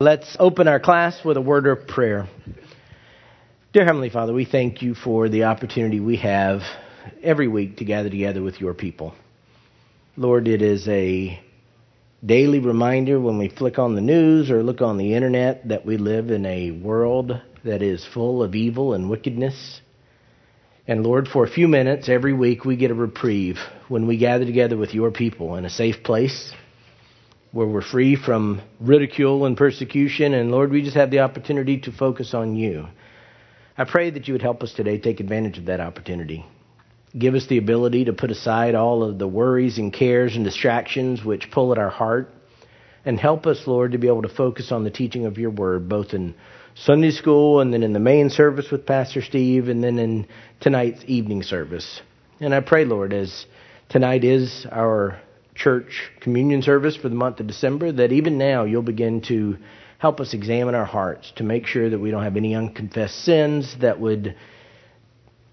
Let's open our class with a word of prayer. Dear Heavenly Father, we thank you for the opportunity we have every week to gather together with your people. Lord, it is a daily reminder when we flick on the news or look on the internet that we live in a world that is full of evil and wickedness. And Lord, for a few minutes every week we get a reprieve when we gather together with your people in a safe place where we're free from ridicule and persecution. And Lord, we just have the opportunity to focus on you. I pray that you would help us today take advantage of that opportunity. Give us the ability to put aside all of the worries and cares and distractions which pull at our heart. And help us, Lord, to be able to focus on the teaching of your word, both in Sunday school and then in the main service with Pastor Steve and then in tonight's evening service. And I pray, Lord, as tonight is our church communion service for the month of December, that even now you'll begin to help us examine our hearts to make sure that we don't have any unconfessed sins that would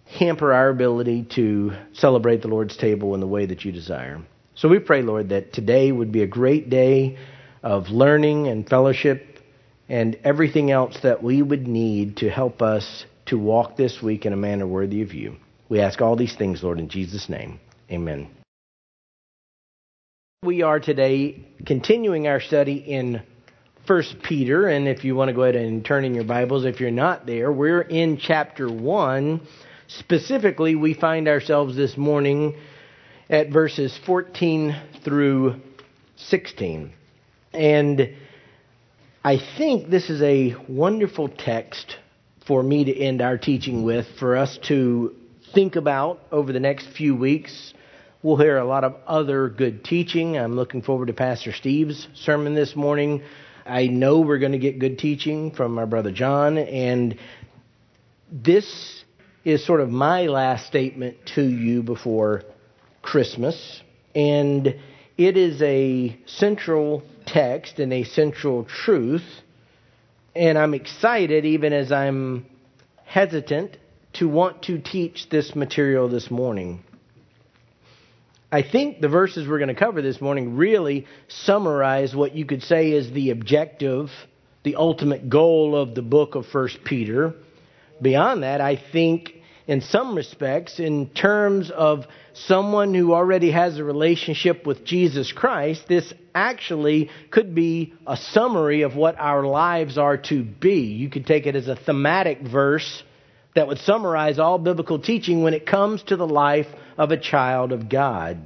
hamper our ability to celebrate the Lord's table in the way that you desire. So we pray, Lord, that today would be a great day of learning and fellowship and everything else that we would need to help us to walk this week in a manner worthy of you. We ask all these things, Lord, in Jesus' name. Amen. We are today continuing our study in First Peter, and if you want to go ahead and turn in your Bibles, if you're not there, we're in chapter 1. Specifically, we find ourselves this morning at verses 14 through 16. And I think this is a wonderful text for me to end our teaching with, for us to think about over the next few weeks We'll hear a lot of other good teaching. I'm looking forward to Pastor Steve's sermon this morning. I know we're going to get good teaching from our brother John, and this is sort of my last statement to you before Christmas. And it is a central text and a central truth. And I'm excited, even as I'm hesitant, to want to teach this material this morning. I think the verses we're going to cover this morning really summarize what you could say is the objective, the ultimate goal of the book of First Peter. Beyond that, I think in some respects, in terms of someone who already has a relationship with Jesus Christ, this actually could be a summary of what our lives are to be. You could take it as a thematic verse that would summarize all biblical teaching when it comes to the life of a child of God.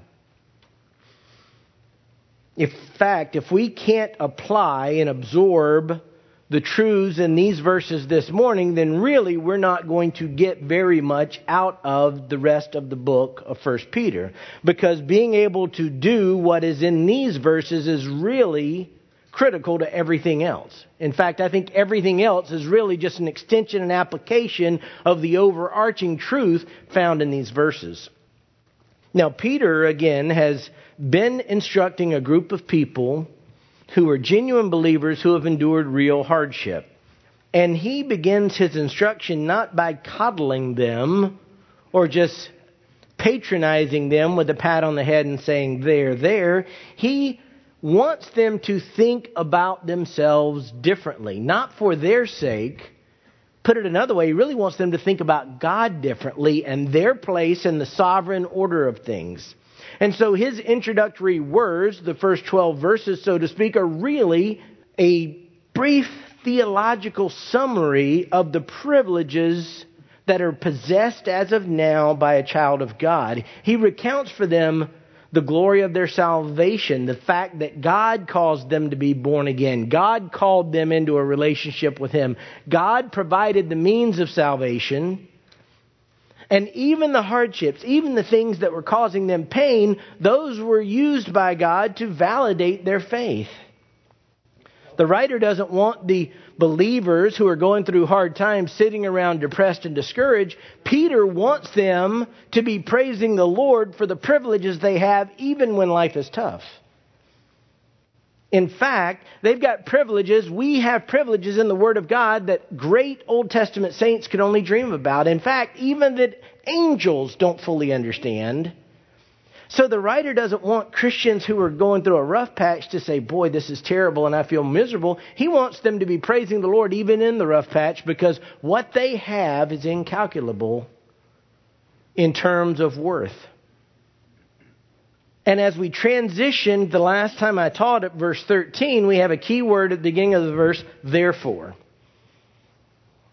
In fact, if we can't apply and absorb the truths in these verses this morning, then really we're not going to get very much out of the rest of the book of 1 Peter. Because being able to do what is in these verses is really critical to everything else. In fact, I think everything else is really just an extension and application of the overarching truth found in these verses. Now, Peter, again, has been instructing a group of people who are genuine believers who have endured real hardship. And he begins his instruction not by coddling them or just patronizing them with a pat on the head and saying, There, there. He wants them to think about themselves differently, not for their sake, put it another way, he really wants them to think about God differently and their place in the sovereign order of things. And so his introductory words, the first 12 verses, so to speak, are really a brief theological summary of the privileges that are possessed as of now by a child of God. He recounts for them the glory of their salvation, the fact that God caused them to be born again. God called them into a relationship with Him. God provided the means of salvation. And even the hardships, even the things that were causing them pain, those were used by God to validate their faith. The writer doesn't want the believers who are going through hard times sitting around depressed and discouraged. Peter wants them to be praising the Lord for the privileges they have even when life is tough. In fact, they've got privileges. We have privileges in the Word of God that great Old Testament saints could only dream about. In fact, even that angels don't fully understand. So the writer doesn't want Christians who are going through a rough patch to say, Boy, this is terrible and I feel miserable. He wants them to be praising the Lord even in the rough patch because what they have is incalculable in terms of worth. And as we transition, the last time I taught at verse 13, we have a key word at the beginning of the verse, therefore.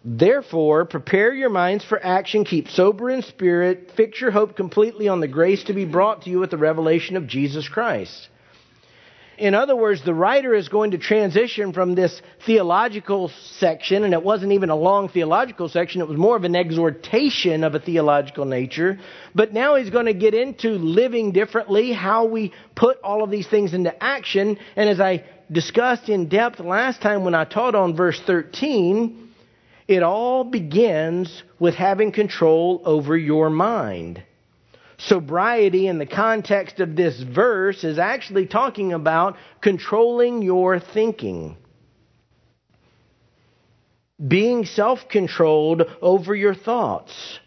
Therefore, prepare your minds for action, keep sober in spirit, fix your hope completely on the grace to be brought to you at the revelation of Jesus Christ. In other words, the writer is going to transition from this theological section, and it wasn't even a long theological section, it was more of an exhortation of a theological nature. But now he's going to get into living differently, how we put all of these things into action. And as I discussed in depth last time when I taught on verse 13, it all begins with having control over your mind. Sobriety, in the context of this verse, is actually talking about controlling your thinking. Being self controlled over your thoughts.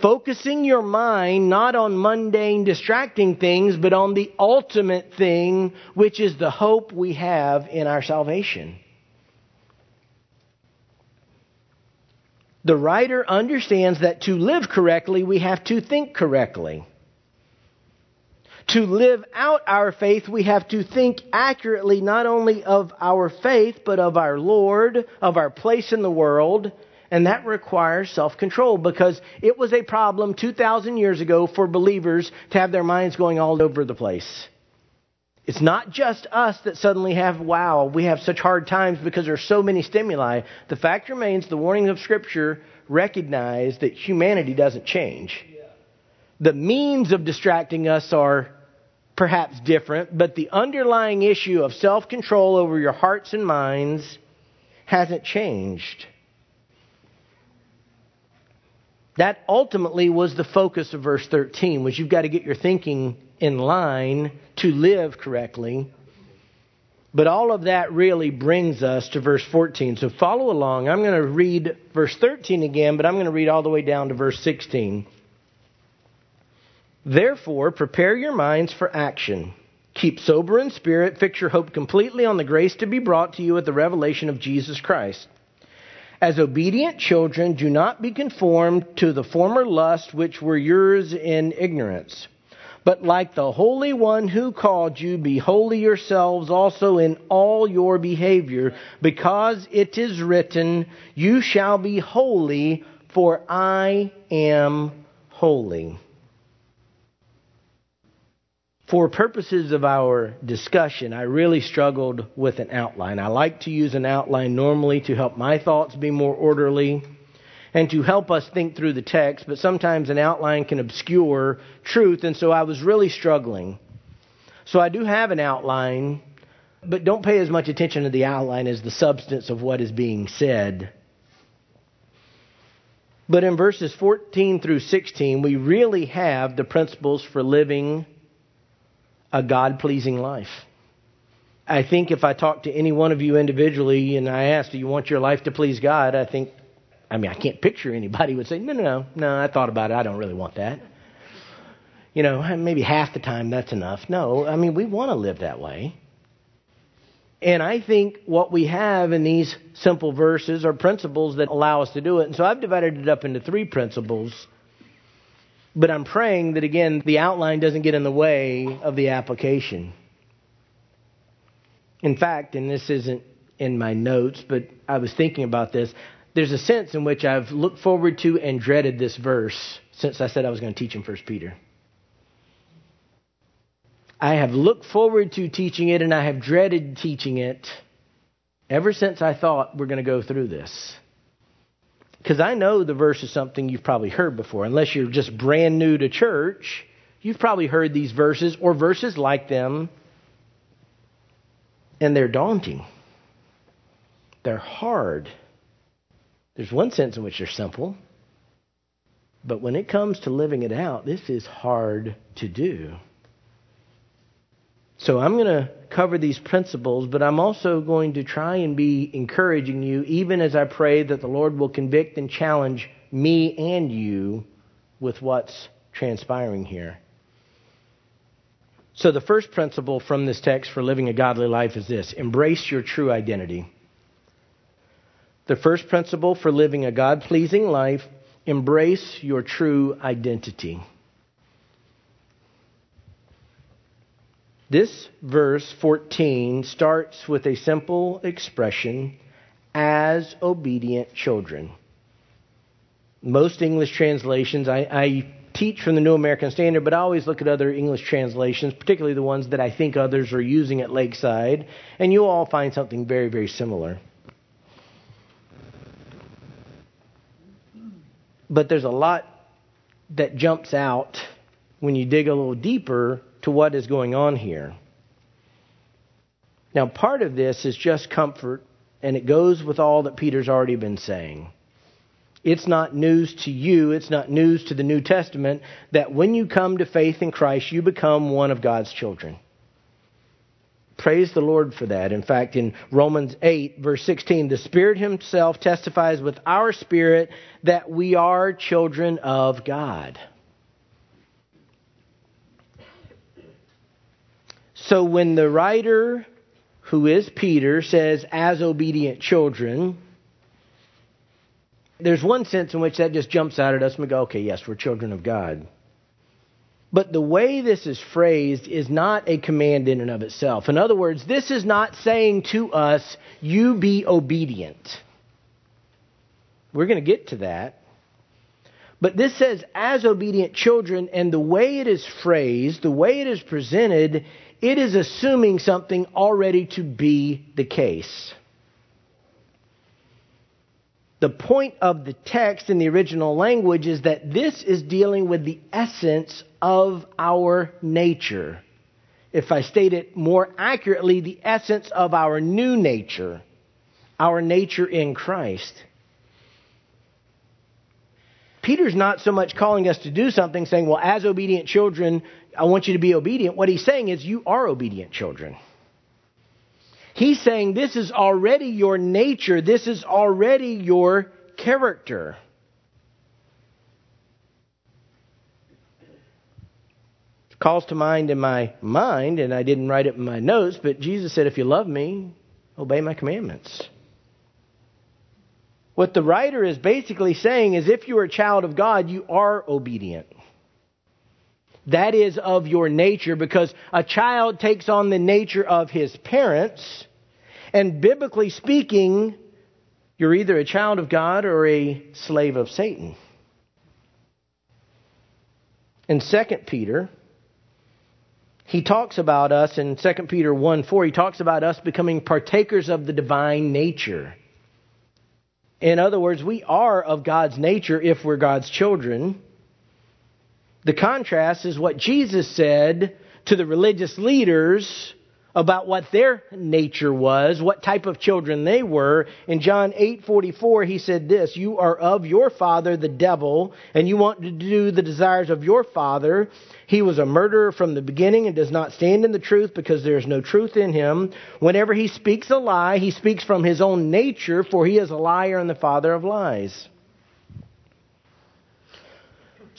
Focusing your mind not on mundane, distracting things, but on the ultimate thing, which is the hope we have in our salvation. The writer understands that to live correctly, we have to think correctly. To live out our faith, we have to think accurately not only of our faith, but of our Lord, of our place in the world, and that requires self control because it was a problem 2,000 years ago for believers to have their minds going all over the place. It's not just us that suddenly have, wow, we have such hard times because there's so many stimuli. The fact remains the warnings of Scripture recognize that humanity doesn't change. The means of distracting us are perhaps different, but the underlying issue of self control over your hearts and minds hasn't changed. That ultimately was the focus of verse 13, was you've got to get your thinking in line to live correctly. But all of that really brings us to verse 14. So follow along. I'm going to read verse 13 again, but I'm going to read all the way down to verse 16. Therefore, prepare your minds for action. Keep sober in spirit, fix your hope completely on the grace to be brought to you at the revelation of Jesus Christ. As obedient children, do not be conformed to the former lusts which were yours in ignorance. But like the Holy One who called you, be holy yourselves also in all your behavior, because it is written, You shall be holy, for I am holy. For purposes of our discussion, I really struggled with an outline. I like to use an outline normally to help my thoughts be more orderly and to help us think through the text, but sometimes an outline can obscure truth, and so I was really struggling. So I do have an outline, but don't pay as much attention to the outline as the substance of what is being said. But in verses 14 through 16, we really have the principles for living a God pleasing life. I think if I talk to any one of you individually and I ask, Do you want your life to please God? I think I mean, I can't picture anybody would say, no, no, no, no, I thought about it. I don't really want that. You know, maybe half the time that's enough. No, I mean, we want to live that way. And I think what we have in these simple verses are principles that allow us to do it. And so I've divided it up into three principles. But I'm praying that, again, the outline doesn't get in the way of the application. In fact, and this isn't in my notes, but I was thinking about this there's a sense in which I've looked forward to and dreaded this verse since I said I was going to teach in 1 Peter. I have looked forward to teaching it and I have dreaded teaching it ever since I thought we're going to go through this. Because I know the verse is something you've probably heard before. Unless you're just brand new to church, you've probably heard these verses or verses like them, and they're daunting. They're hard. There's one sense in which they're simple, but when it comes to living it out, this is hard to do. So I'm going to cover these principles, but I'm also going to try and be encouraging you, even as I pray that the Lord will convict and challenge me and you with what's transpiring here. So, the first principle from this text for living a godly life is this embrace your true identity. The first principle for living a God pleasing life embrace your true identity. This verse 14 starts with a simple expression as obedient children. Most English translations, I, I, teach from the New American Standard, but I always look at other English translations, particularly the ones that I think others are using at Lakeside, and you'll all find something very, very similar. But there's a lot that jumps out when you dig a little deeper to what is going on here. Now, part of this is just comfort, and it goes with all that Peter's already been saying. It's not news to you, it's not news to the New Testament that when you come to faith in Christ, you become one of God's children. Praise the Lord for that. In fact, in Romans 8, verse 16, the Spirit Himself testifies with our spirit that we are children of God. So when the writer, who is Peter, says, as obedient children, there's one sense in which that just jumps out at us and we go, okay, yes, we're children of God. But the way this is phrased is not a command in and of itself. In other words, this is not saying to us, you be obedient. We're going to get to that. But this says, as obedient children, and the way it is phrased, the way it is presented, it is assuming something already to be the case. The point of the text in the original language is that this is dealing with the essence of our nature. If I state it more accurately, the essence of our new nature, our nature in Christ. Peter's not so much calling us to do something, saying, well, as obedient children, I want you to be obedient. What he's saying is, you are obedient children. He's saying this is already your nature, this is already your character. It calls to mind in my mind, and I didn't write it in my notes, but Jesus said, If you love me, obey my commandments. What the writer is basically saying is if you are a child of God, you are obedient. That is of your nature because a child takes on the nature of his parents. And biblically speaking, you're either a child of God or a slave of Satan. In 2 Peter, he talks about us in 2 Peter 1 4, he talks about us becoming partakers of the divine nature. In other words, we are of God's nature if we're God's children. The contrast is what Jesus said to the religious leaders about what their nature was, what type of children they were. In John 8:44 he said this, "You are of your father the devil, and you want to do the desires of your father. He was a murderer from the beginning and does not stand in the truth because there is no truth in him. Whenever he speaks a lie, he speaks from his own nature, for he is a liar and the father of lies."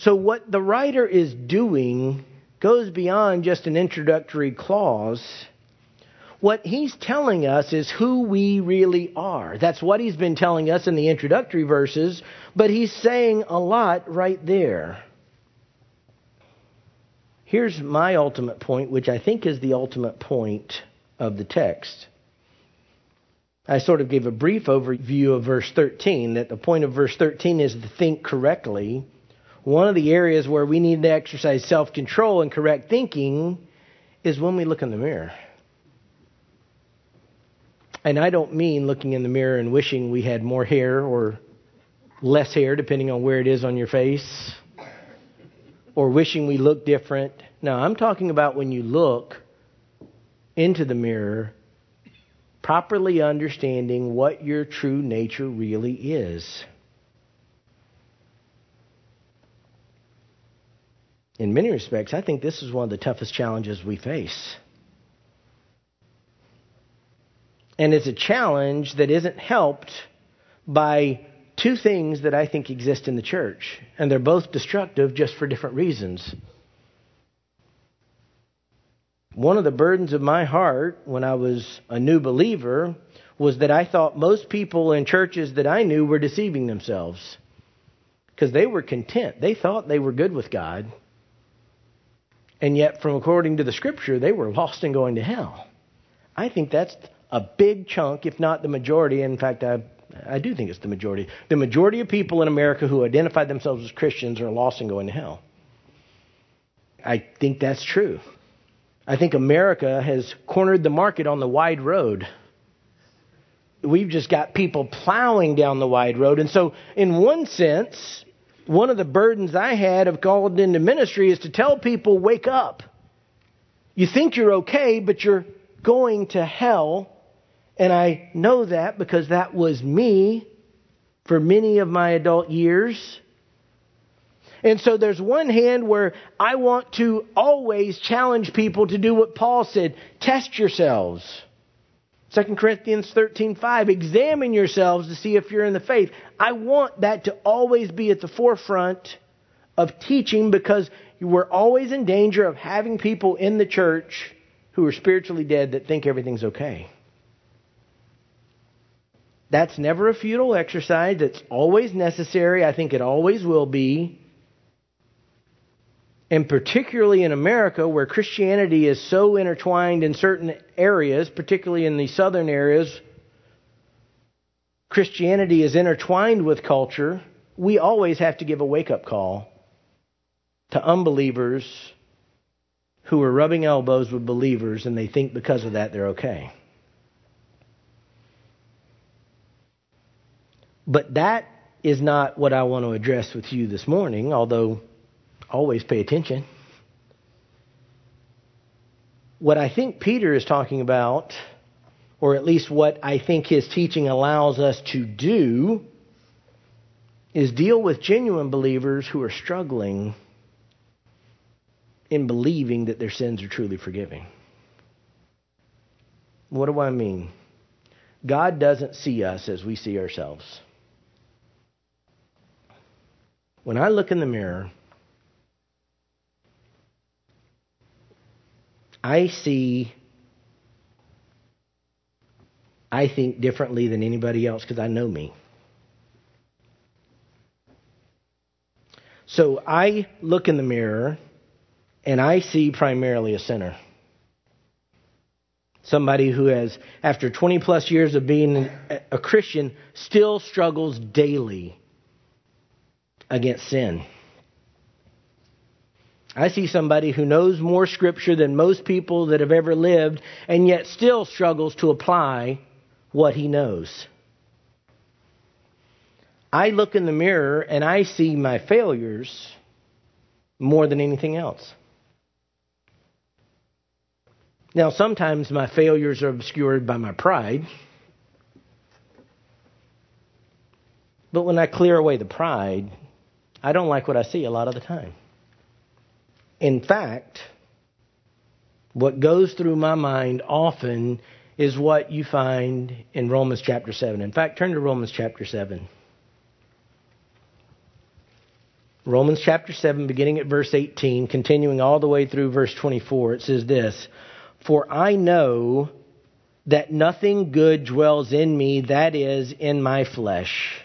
So, what the writer is doing goes beyond just an introductory clause. What he's telling us is who we really are. That's what he's been telling us in the introductory verses, but he's saying a lot right there. Here's my ultimate point, which I think is the ultimate point of the text. I sort of gave a brief overview of verse 13, that the point of verse 13 is to think correctly one of the areas where we need to exercise self control and correct thinking is when we look in the mirror. And I don't mean looking in the mirror and wishing we had more hair or less hair, depending on where it is on your face, or wishing we looked different. No, I'm talking about when you look into the mirror, properly understanding what your true nature really is. In many respects, I think this is one of the toughest challenges we face. And it's a challenge that isn't helped by two things that I think exist in the church, and they're both destructive just for different reasons. One of the burdens of my heart when I was a new believer was that I thought most people in churches that I knew were deceiving themselves because they were content. They thought they were good with God. And yet, from according to the scripture, they were lost and going to hell. I think that's a big chunk, if not the majority. In fact, I, I do think it's the majority. The majority of people in America who identify themselves as Christians are lost and going to hell. I think that's true. I think America has cornered the market on the wide road. We've just got people plowing down the wide road. And so, in one sense, one of the burdens I had of called into ministry is to tell people, wake up. You think you're okay, but you're going to hell. And I know that because that was me for many of my adult years. And so there's one hand where I want to always challenge people to do what Paul said test yourselves. 2 Corinthians 13:5 examine yourselves to see if you're in the faith. I want that to always be at the forefront of teaching because we're always in danger of having people in the church who are spiritually dead that think everything's okay. That's never a futile exercise. It's always necessary. I think it always will be. And particularly in America, where Christianity is so intertwined in certain areas, particularly in the southern areas, Christianity is intertwined with culture. We always have to give a wake up call to unbelievers who are rubbing elbows with believers and they think because of that they're okay. But that is not what I want to address with you this morning, although always pay attention. What I think Peter is talking about, or at least what I think his teaching allows us to do, is deal with genuine believers who are struggling in believing that their sins are truly forgiving. What do I mean? God doesn't see us as we see ourselves. When I look in the mirror, I see, I think differently than anybody else because I know me. So I look in the mirror and I see primarily a sinner. Somebody who has, after 20 plus years of being a Christian, still struggles daily against sin. I see somebody who knows more scripture than most people that have ever lived and yet still struggles to apply what he knows. I look in the mirror and I see my failures more than anything else. Now, sometimes my failures are obscured by my pride. But when I clear away the pride, I don't like what I see a lot of the time. In fact, what goes through my mind often is what you find in Romans chapter 7. In fact, turn to Romans chapter 7. Romans chapter 7, beginning at verse 18, continuing all the way through verse 24, it says this For I know that nothing good dwells in me, that is, in my flesh.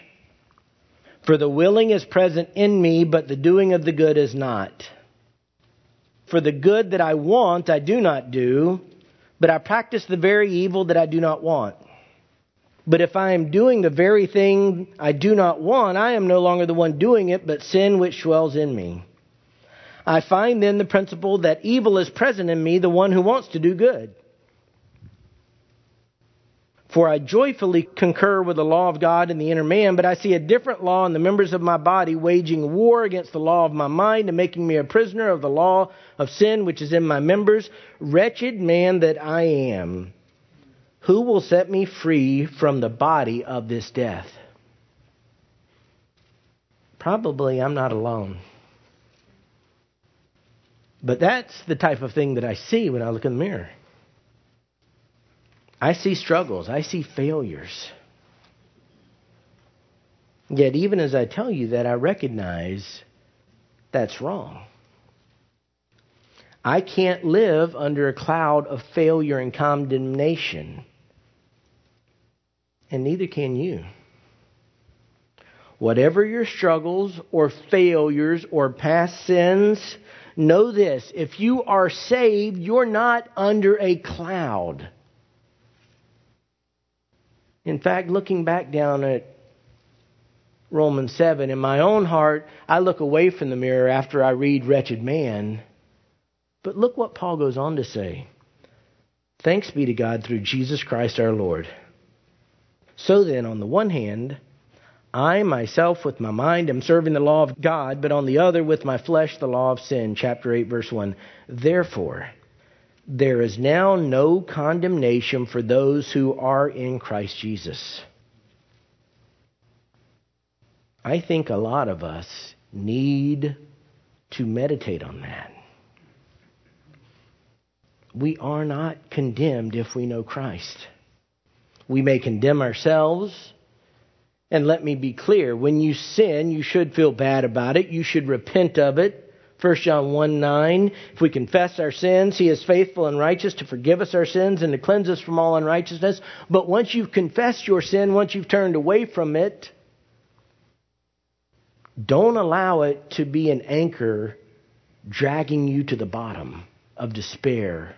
For the willing is present in me, but the doing of the good is not. For the good that I want, I do not do, but I practice the very evil that I do not want. But if I am doing the very thing I do not want, I am no longer the one doing it, but sin which dwells in me. I find then the principle that evil is present in me, the one who wants to do good. For I joyfully concur with the law of God in the inner man, but I see a different law in the members of my body, waging war against the law of my mind and making me a prisoner of the law of sin which is in my members. Wretched man that I am, who will set me free from the body of this death? Probably I'm not alone. But that's the type of thing that I see when I look in the mirror. I see struggles, I see failures. Yet, even as I tell you that, I recognize that's wrong. I can't live under a cloud of failure and condemnation. And neither can you. Whatever your struggles or failures or past sins, know this if you are saved, you're not under a cloud. In fact, looking back down at Romans 7, in my own heart, I look away from the mirror after I read Wretched Man. But look what Paul goes on to say Thanks be to God through Jesus Christ our Lord. So then, on the one hand, I myself with my mind am serving the law of God, but on the other with my flesh the law of sin. Chapter 8, verse 1. Therefore, there is now no condemnation for those who are in Christ Jesus. I think a lot of us need to meditate on that. We are not condemned if we know Christ. We may condemn ourselves. And let me be clear when you sin, you should feel bad about it. You should repent of it. 1 John 1 9. If we confess our sins, He is faithful and righteous to forgive us our sins and to cleanse us from all unrighteousness. But once you've confessed your sin, once you've turned away from it, don't allow it to be an anchor dragging you to the bottom of despair.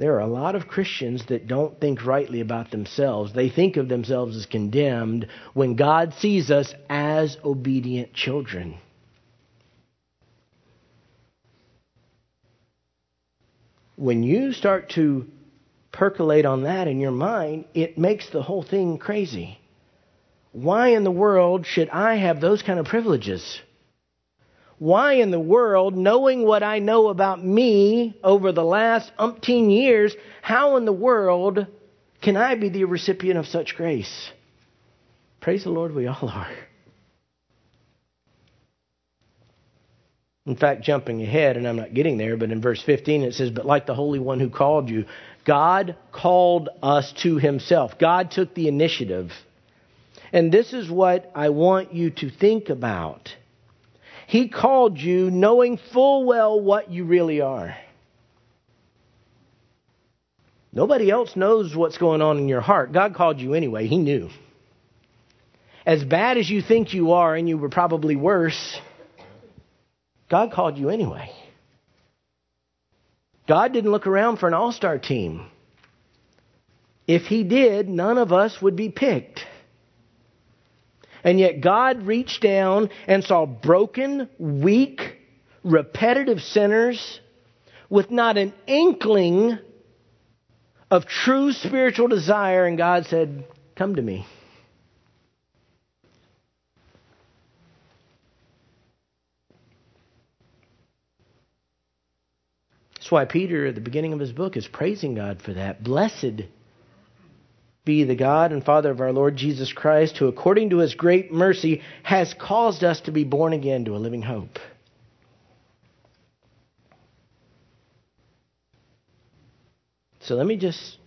There are a lot of Christians that don't think rightly about themselves. They think of themselves as condemned when God sees us as obedient children. When you start to percolate on that in your mind, it makes the whole thing crazy. Why in the world should I have those kind of privileges? Why in the world, knowing what I know about me over the last umpteen years, how in the world can I be the recipient of such grace? Praise the Lord, we all are. In fact, jumping ahead, and I'm not getting there, but in verse 15 it says, But like the Holy One who called you, God called us to himself. God took the initiative. And this is what I want you to think about. He called you knowing full well what you really are. Nobody else knows what's going on in your heart. God called you anyway. He knew. As bad as you think you are, and you were probably worse, God called you anyway. God didn't look around for an all star team. If He did, none of us would be picked. And yet God reached down and saw broken, weak, repetitive sinners with not an inkling of true spiritual desire, and God said, Come to me. That's why Peter, at the beginning of his book, is praising God for that. Blessed be the God and Father of our Lord Jesus Christ, who, according to his great mercy, has caused us to be born again to a living hope. So let me just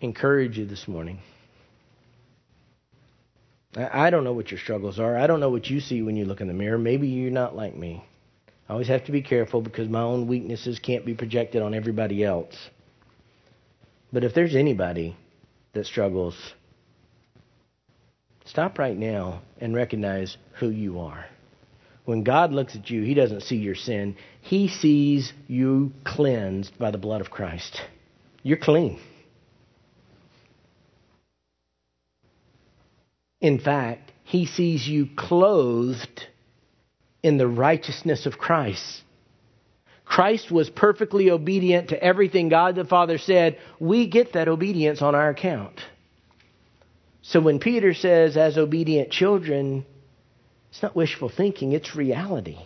encourage you this morning. I don't know what your struggles are. I don't know what you see when you look in the mirror. Maybe you're not like me. I always have to be careful because my own weaknesses can't be projected on everybody else. But if there's anybody that struggles, stop right now and recognize who you are. When God looks at you, He doesn't see your sin, He sees you cleansed by the blood of Christ. You're clean. In fact, He sees you clothed in the righteousness of Christ. Christ was perfectly obedient to everything God the Father said. We get that obedience on our account. So when Peter says, as obedient children, it's not wishful thinking, it's reality.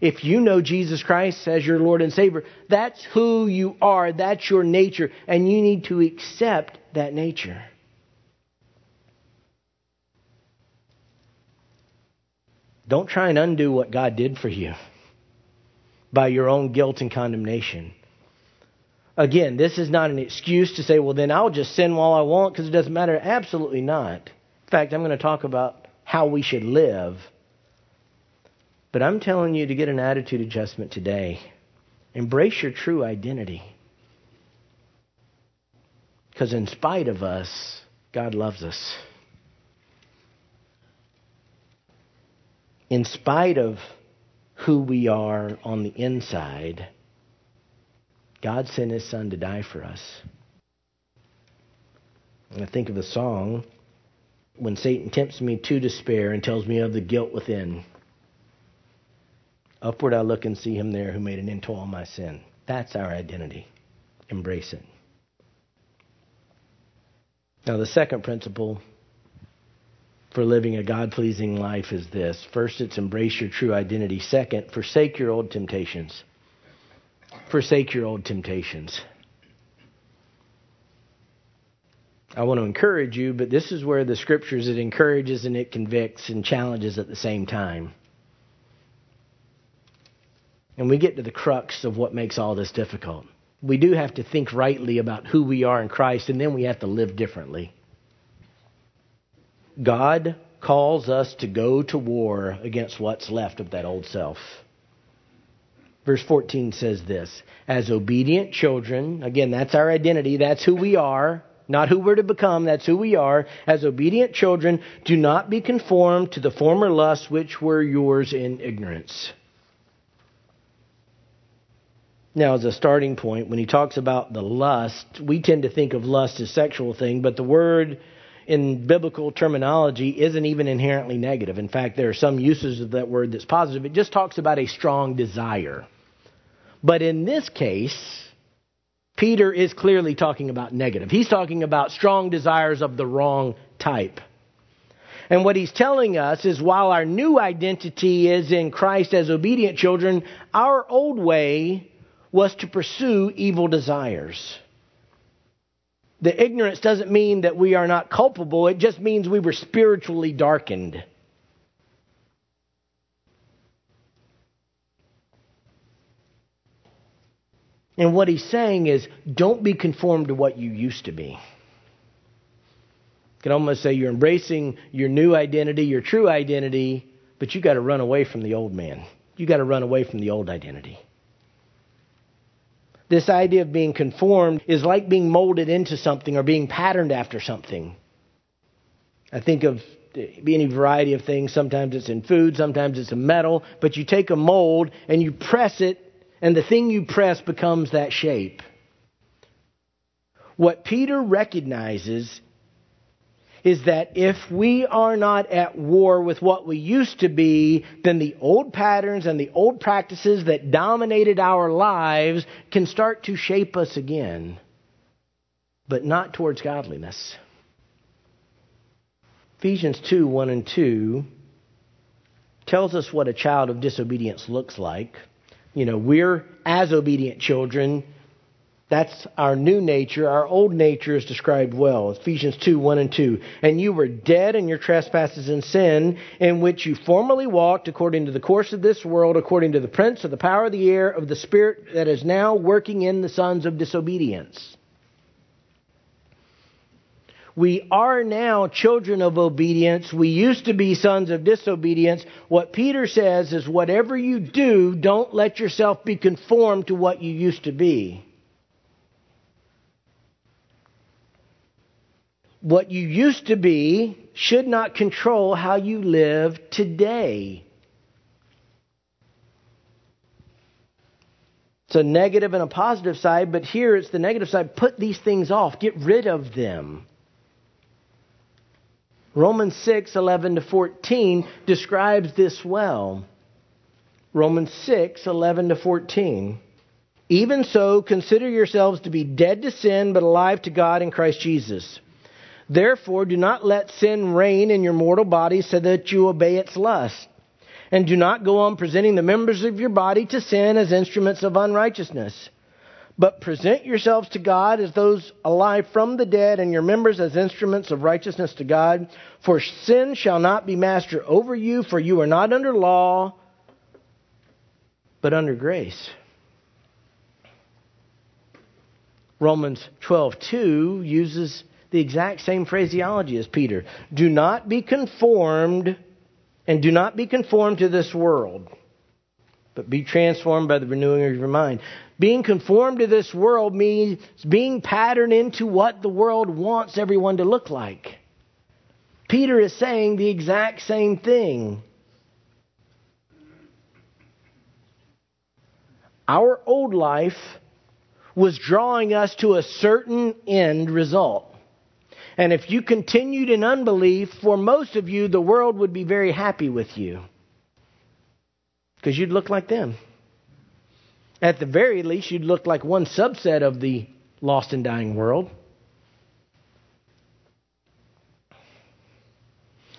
If you know Jesus Christ as your Lord and Savior, that's who you are, that's your nature, and you need to accept that nature. Don't try and undo what God did for you by your own guilt and condemnation. Again, this is not an excuse to say, well, then I'll just sin while I want because it doesn't matter. Absolutely not. In fact, I'm going to talk about how we should live. But I'm telling you to get an attitude adjustment today. Embrace your true identity. Because in spite of us, God loves us. In spite of who we are on the inside, God sent His Son to die for us. And I think of the song, when Satan tempts me to despair and tells me of the guilt within. Upward I look and see him there who made an end to all my sin. That's our identity. Embrace it. Now, the second principle for living a God pleasing life is this first, it's embrace your true identity. Second, forsake your old temptations. Forsake your old temptations. I want to encourage you, but this is where the scriptures it encourages and it convicts and challenges at the same time. And we get to the crux of what makes all this difficult. We do have to think rightly about who we are in Christ, and then we have to live differently. God calls us to go to war against what's left of that old self. Verse 14 says this As obedient children, again, that's our identity, that's who we are, not who we're to become, that's who we are. As obedient children, do not be conformed to the former lusts which were yours in ignorance. Now, as a starting point, when he talks about the lust, we tend to think of lust as sexual thing, but the word in biblical terminology isn't even inherently negative. In fact, there are some uses of that word that's positive. It just talks about a strong desire. But in this case, Peter is clearly talking about negative. He's talking about strong desires of the wrong type. And what he's telling us is while our new identity is in Christ as obedient children, our old way was to pursue evil desires. The ignorance doesn't mean that we are not culpable, it just means we were spiritually darkened. And what he's saying is don't be conformed to what you used to be. You can almost say you're embracing your new identity, your true identity, but you got to run away from the old man. You got to run away from the old identity. This idea of being conformed is like being molded into something or being patterned after something. I think of any variety of things. Sometimes it's in food, sometimes it's in metal, but you take a mold and you press it, and the thing you press becomes that shape. What Peter recognizes is that if we are not at war with what we used to be, then the old patterns and the old practices that dominated our lives can start to shape us again, but not towards godliness. Ephesians 2 1 and 2 tells us what a child of disobedience looks like. You know, we're as obedient children that's our new nature. Our old nature is described well. Ephesians 2 1 and 2. And you were dead in your trespasses and sin, in which you formerly walked according to the course of this world, according to the prince of the power of the air, of the spirit that is now working in the sons of disobedience. We are now children of obedience. We used to be sons of disobedience. What Peter says is whatever you do, don't let yourself be conformed to what you used to be. What you used to be should not control how you live today. It's a negative and a positive side, but here it's the negative side. Put these things off, get rid of them. Romans 6 11 to 14 describes this well. Romans 6 11 to 14. Even so, consider yourselves to be dead to sin, but alive to God in Christ Jesus. Therefore, do not let sin reign in your mortal body so that you obey its lust. And do not go on presenting the members of your body to sin as instruments of unrighteousness. But present yourselves to God as those alive from the dead, and your members as instruments of righteousness to God. For sin shall not be master over you, for you are not under law, but under grace. Romans 12:2 uses the exact same phraseology as Peter. Do not be conformed, and do not be conformed to this world, but be transformed by the renewing of your mind. Being conformed to this world means being patterned into what the world wants everyone to look like. Peter is saying the exact same thing. Our old life was drawing us to a certain end result. And if you continued in unbelief, for most of you, the world would be very happy with you. Because you'd look like them. At the very least, you'd look like one subset of the lost and dying world.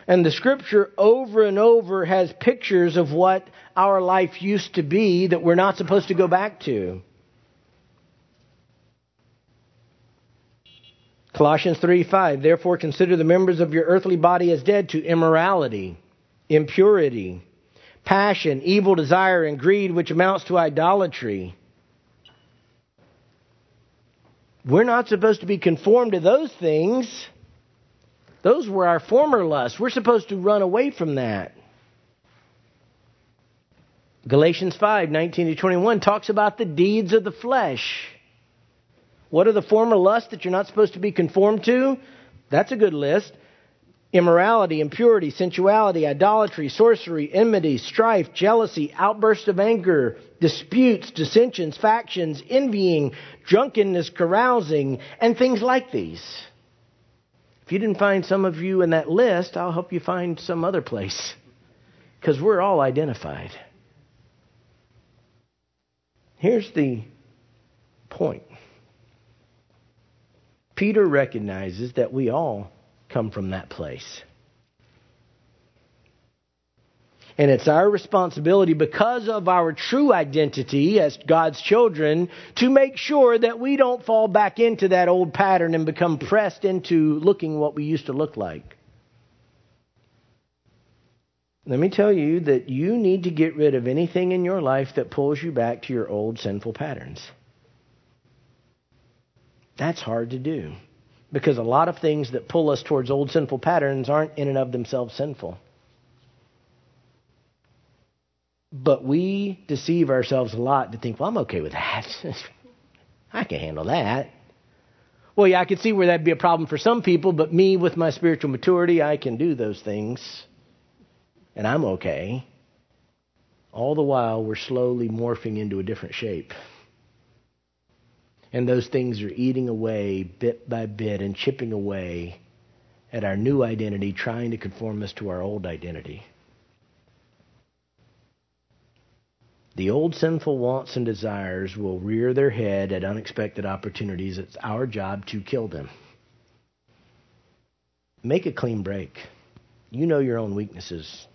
And the scripture over and over has pictures of what our life used to be that we're not supposed to go back to. Colossians 3 5. Therefore, consider the members of your earthly body as dead to immorality, impurity, passion, evil desire, and greed, which amounts to idolatry. We're not supposed to be conformed to those things. Those were our former lusts. We're supposed to run away from that. Galatians 5 19 to 21 talks about the deeds of the flesh. What are the former lusts that you're not supposed to be conformed to? That's a good list. Immorality, impurity, sensuality, idolatry, sorcery, enmity, strife, jealousy, outbursts of anger, disputes, dissensions, factions, envying, drunkenness, carousing, and things like these. If you didn't find some of you in that list, I'll help you find some other place. Because we're all identified. Here's the point Peter recognizes that we all come from that place. And it's our responsibility, because of our true identity as God's children, to make sure that we don't fall back into that old pattern and become pressed into looking what we used to look like. Let me tell you that you need to get rid of anything in your life that pulls you back to your old sinful patterns. That's hard to do because a lot of things that pull us towards old sinful patterns aren't in and of themselves sinful. But we deceive ourselves a lot to think, well, I'm okay with that. I can handle that. Well, yeah, I could see where that'd be a problem for some people, but me, with my spiritual maturity, I can do those things. And I'm okay. All the while, we're slowly morphing into a different shape. And those things are eating away bit by bit and chipping away at our new identity, trying to conform us to our old identity. The old sinful wants and desires will rear their head at unexpected opportunities. It's our job to kill them. Make a clean break. You know your own weaknesses.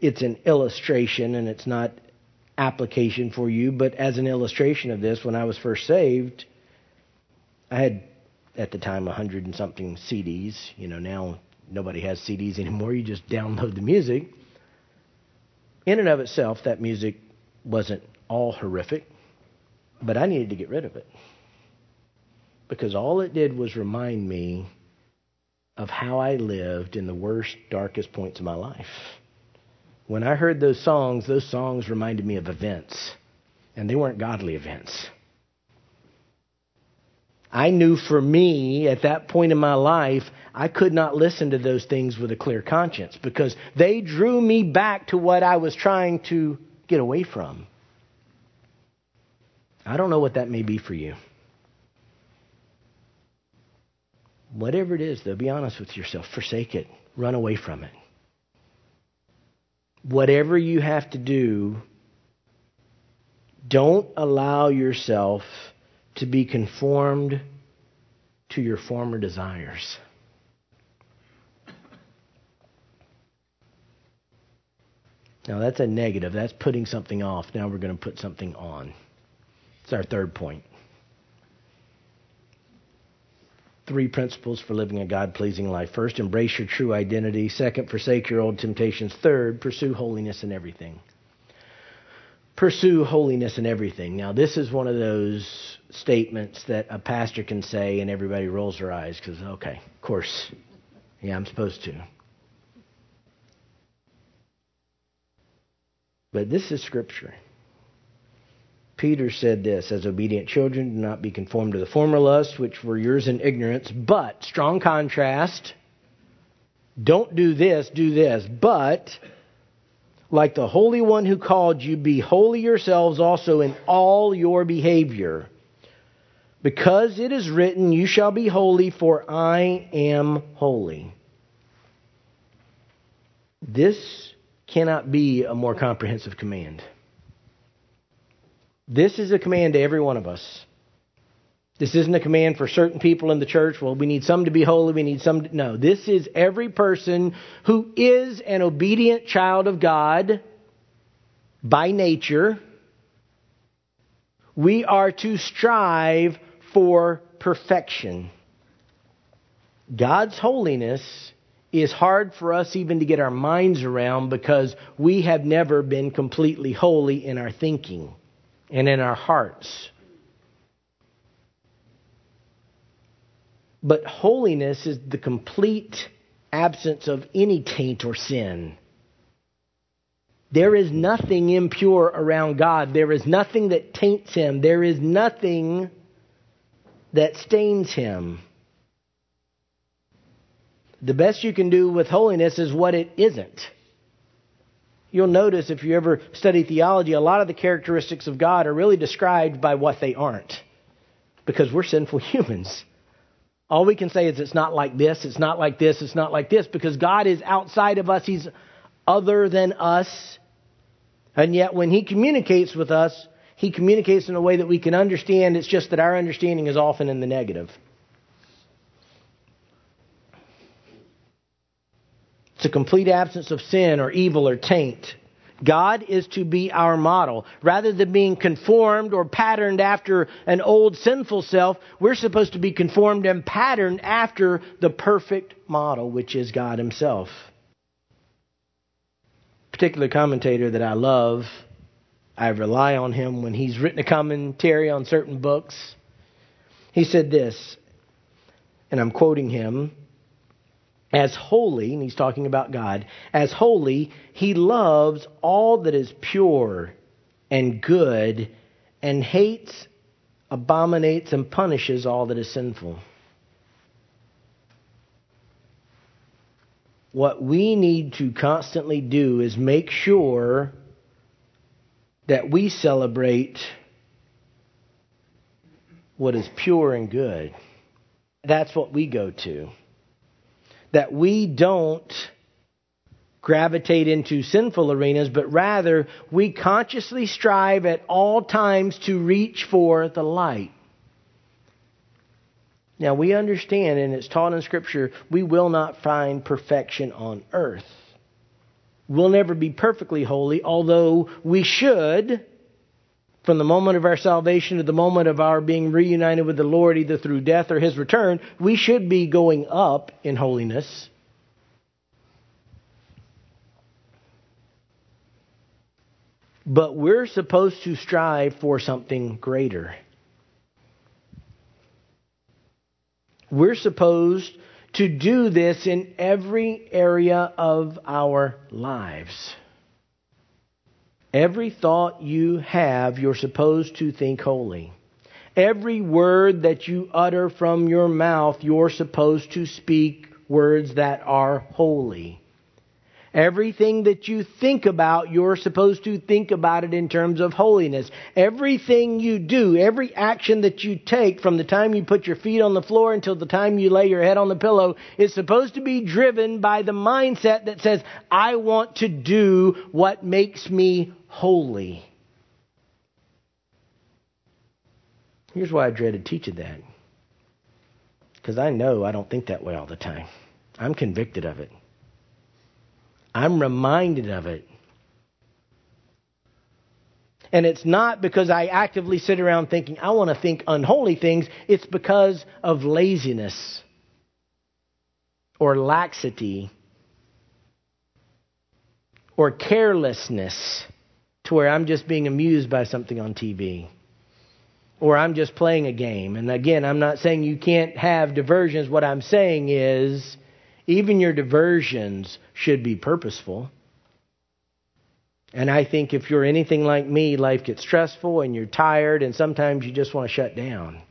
It's an illustration and it's not application for you, but as an illustration of this, when I was first saved, I had at the time a hundred and something CDs. You know, now nobody has CDs anymore. You just download the music. In and of itself, that music wasn't all horrific, but I needed to get rid of it. Because all it did was remind me of how I lived in the worst, darkest points of my life. When I heard those songs, those songs reminded me of events, and they weren't godly events. I knew for me at that point in my life, I could not listen to those things with a clear conscience because they drew me back to what I was trying to get away from. I don't know what that may be for you. Whatever it is, though, be honest with yourself. Forsake it. Run away from it whatever you have to do, don't allow yourself to be conformed to your former desires. Now, that's a negative. That's putting something off. Now we're going to put something on. It's our third point. Three principles for living a God pleasing life. First, embrace your true identity. Second, forsake your old temptations. Third, pursue holiness in everything. pursue holiness in everything. Now, this is one of those statements that a pastor can say and everybody rolls their eyes because, okay, of course, yeah, I'm supposed to. But this is Scripture. Peter said this As obedient children, do not be conformed to the former lusts which were yours in ignorance, but, strong contrast, don't do this, do this, but, like the Holy One who called you, be holy yourselves also in all your behavior. Because it is written, You shall be holy, for I am holy. This cannot be a more comprehensive command. This is a command to every one of us. This isn't a command for certain people in the church. Well, we need some to be holy. We need some. To... No, this is every person who is an obedient child of God by nature. We are to strive for perfection. God's holiness is hard for us even to get our minds around because we have never been completely holy in our thinking and in our hearts. But holiness is the complete absence of any taint or sin. There is nothing impure around God. There is nothing that taints him. There is nothing that stains him. The best you can do with holiness is what it isn't. You'll notice if you ever study theology, a lot of the characteristics of God are really described by what they aren't. Because we're sinful humans. All we can say is it's not like this, it's not like this, it's not like this, because God is outside of us, He's other than us. And yet, when He communicates with us, He communicates in a way that we can understand. It's just that our understanding is often in the negative. It's a complete absence of sin or evil or taint. God is to be our model. Rather than being conformed or patterned after an old sinful self, we're supposed to be conformed and patterned after the perfect model, which is God Himself. A Particular commentator that I love, I rely on him when he's written a commentary on certain books. He said this, and I'm quoting him as holy, and he's talking about God, as holy, he loves all that is pure and good and hates, abominates, and punishes all that is sinful. What we need to constantly do is make sure that we celebrate what is pure and good. That's what we go to that we don't gravitate into sinful arenas, but rather we consciously strive at all times to reach for the light. Now, we understand, and it's taught in Scripture, we will not find perfection on earth. We'll never be perfectly holy, although we should from the moment of our salvation to the moment of our being reunited with the Lord, either through death or his return, we should be going up in holiness. But we're supposed to strive for something greater. We're supposed to do this in every area of our lives. Every thought you have, you're supposed to think holy. Every word that you utter from your mouth, you're supposed to speak words that are holy. Everything that you think about, you're supposed to think about it in terms of holiness. Everything you do, every action that you take from the time you put your feet on the floor until the time you lay your head on the pillow is supposed to be driven by the mindset that says, I want to do what makes me holy. Here's why I dreaded teaching that. Because I know I don't think that way all the time. I'm convicted of it. I'm reminded of it. And it's not because I actively sit around thinking, I want to think unholy things. It's because of laziness or laxity or carelessness to where I'm just being amused by something on TV or I'm just playing a game. And again, I'm not saying you can't have diversions. What I'm saying is even your diversions should be purposeful. And I think if you're anything like me, life gets stressful and you're tired, and sometimes you just want to shut down.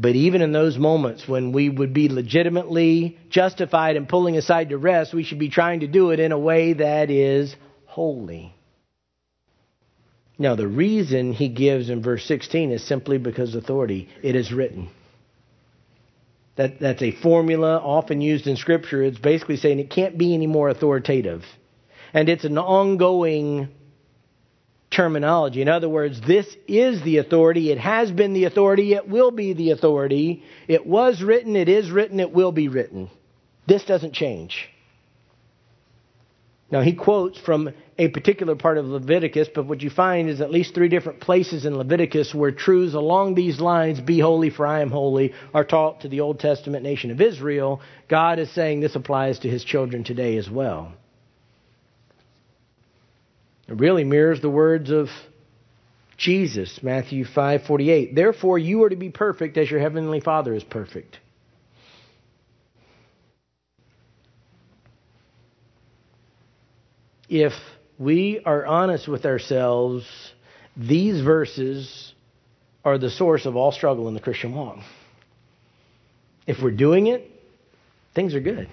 But even in those moments when we would be legitimately justified in pulling aside to rest, we should be trying to do it in a way that is holy. Now, the reason he gives in verse 16 is simply because authority. It is written. That, that's a formula often used in Scripture. It's basically saying it can't be any more authoritative. And it's an ongoing terminology. In other words, this is the authority. It has been the authority. It will be the authority. It was written. It is written. It will be written. This doesn't change. Now, he quotes from a particular part of Leviticus, but what you find is at least three different places in Leviticus where truths along these lines, be holy for I am holy, are taught to the Old Testament nation of Israel. God is saying this applies to his children today as well. It really mirrors the words of Jesus, Matthew 5:48. Therefore you are to be perfect as your heavenly Father is perfect. If we are honest with ourselves, these verses are the source of all struggle in the Christian walk. If we're doing it, things are good.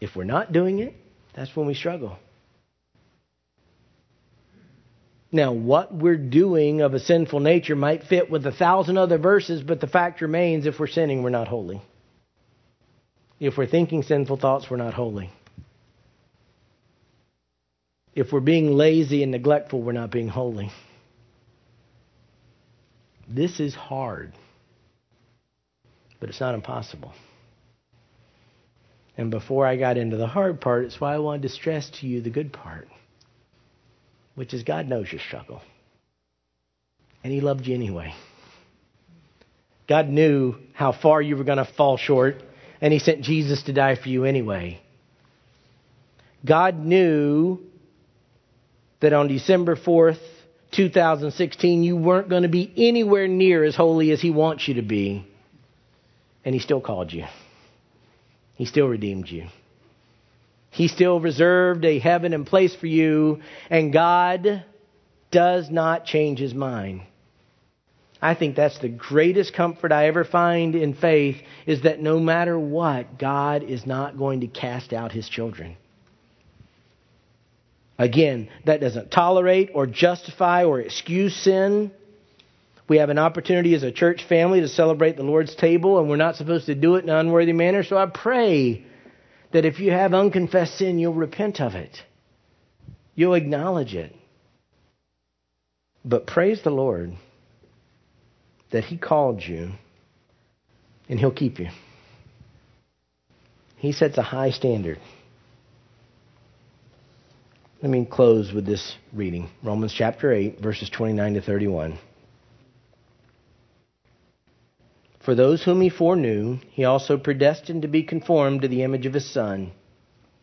If we're not doing it, that's when we struggle. Now, what we're doing of a sinful nature might fit with a thousand other verses, but the fact remains if we're sinning, we're not holy. If we're thinking sinful thoughts, we're not holy. If we're being lazy and neglectful, we're not being holy. This is hard, but it's not impossible. And before I got into the hard part, it's why I wanted to stress to you the good part, which is God knows your struggle. And He loved you anyway. God knew how far you were going to fall short, and He sent Jesus to die for you anyway. God knew that on December 4th, 2016, you weren't going to be anywhere near as holy as He wants you to be. And He still called you, He still redeemed you. He still reserved a heaven and place for you, and God does not change His mind. I think that's the greatest comfort I ever find in faith is that no matter what, God is not going to cast out His children. Again, that doesn't tolerate or justify or excuse sin. We have an opportunity as a church family to celebrate the Lord's table, and we're not supposed to do it in an unworthy manner. So I pray that if you have unconfessed sin, you'll repent of it, you'll acknowledge it. But praise the Lord that He called you and He'll keep you. He sets a high standard. Let me close with this reading Romans chapter 8, verses 29 to 31. For those whom he foreknew, he also predestined to be conformed to the image of his Son.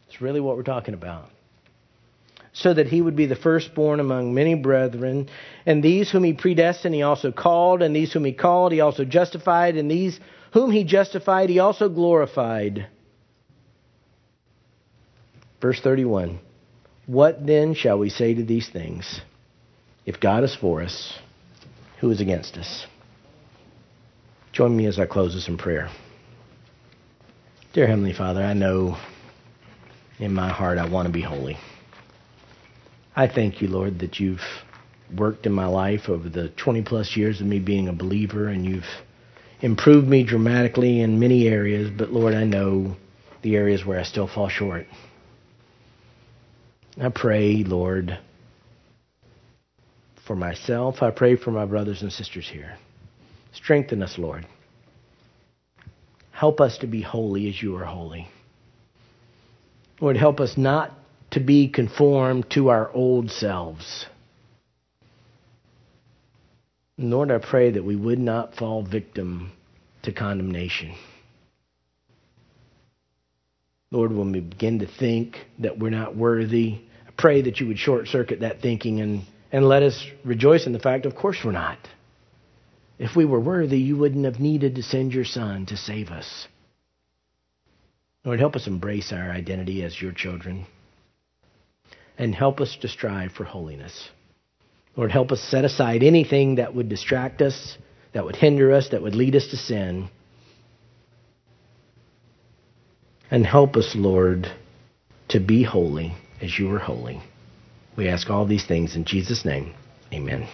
It's really what we're talking about. So that he would be the firstborn among many brethren. And these whom he predestined, he also called. And these whom he called, he also justified. And these whom he justified, he also glorified. Verse 31. What then shall we say to these things? If God is for us, who is against us? Join me as I close this in prayer. Dear Heavenly Father, I know in my heart I want to be holy. I thank you, Lord, that you've worked in my life over the 20 plus years of me being a believer and you've improved me dramatically in many areas, but Lord, I know the areas where I still fall short. I pray, Lord, for myself. I pray for my brothers and sisters here. Strengthen us, Lord. Help us to be holy as you are holy. Lord, help us not to be conformed to our old selves. Lord, I pray that we would not fall victim to condemnation. Lord, when we begin to think that we're not worthy, I pray that you would short circuit that thinking and, and let us rejoice in the fact, of course, we're not. If we were worthy, you wouldn't have needed to send your Son to save us. Lord, help us embrace our identity as your children and help us to strive for holiness. Lord, help us set aside anything that would distract us, that would hinder us, that would lead us to sin. And help us, Lord, to be holy as you are holy. We ask all these things in Jesus' name. Amen.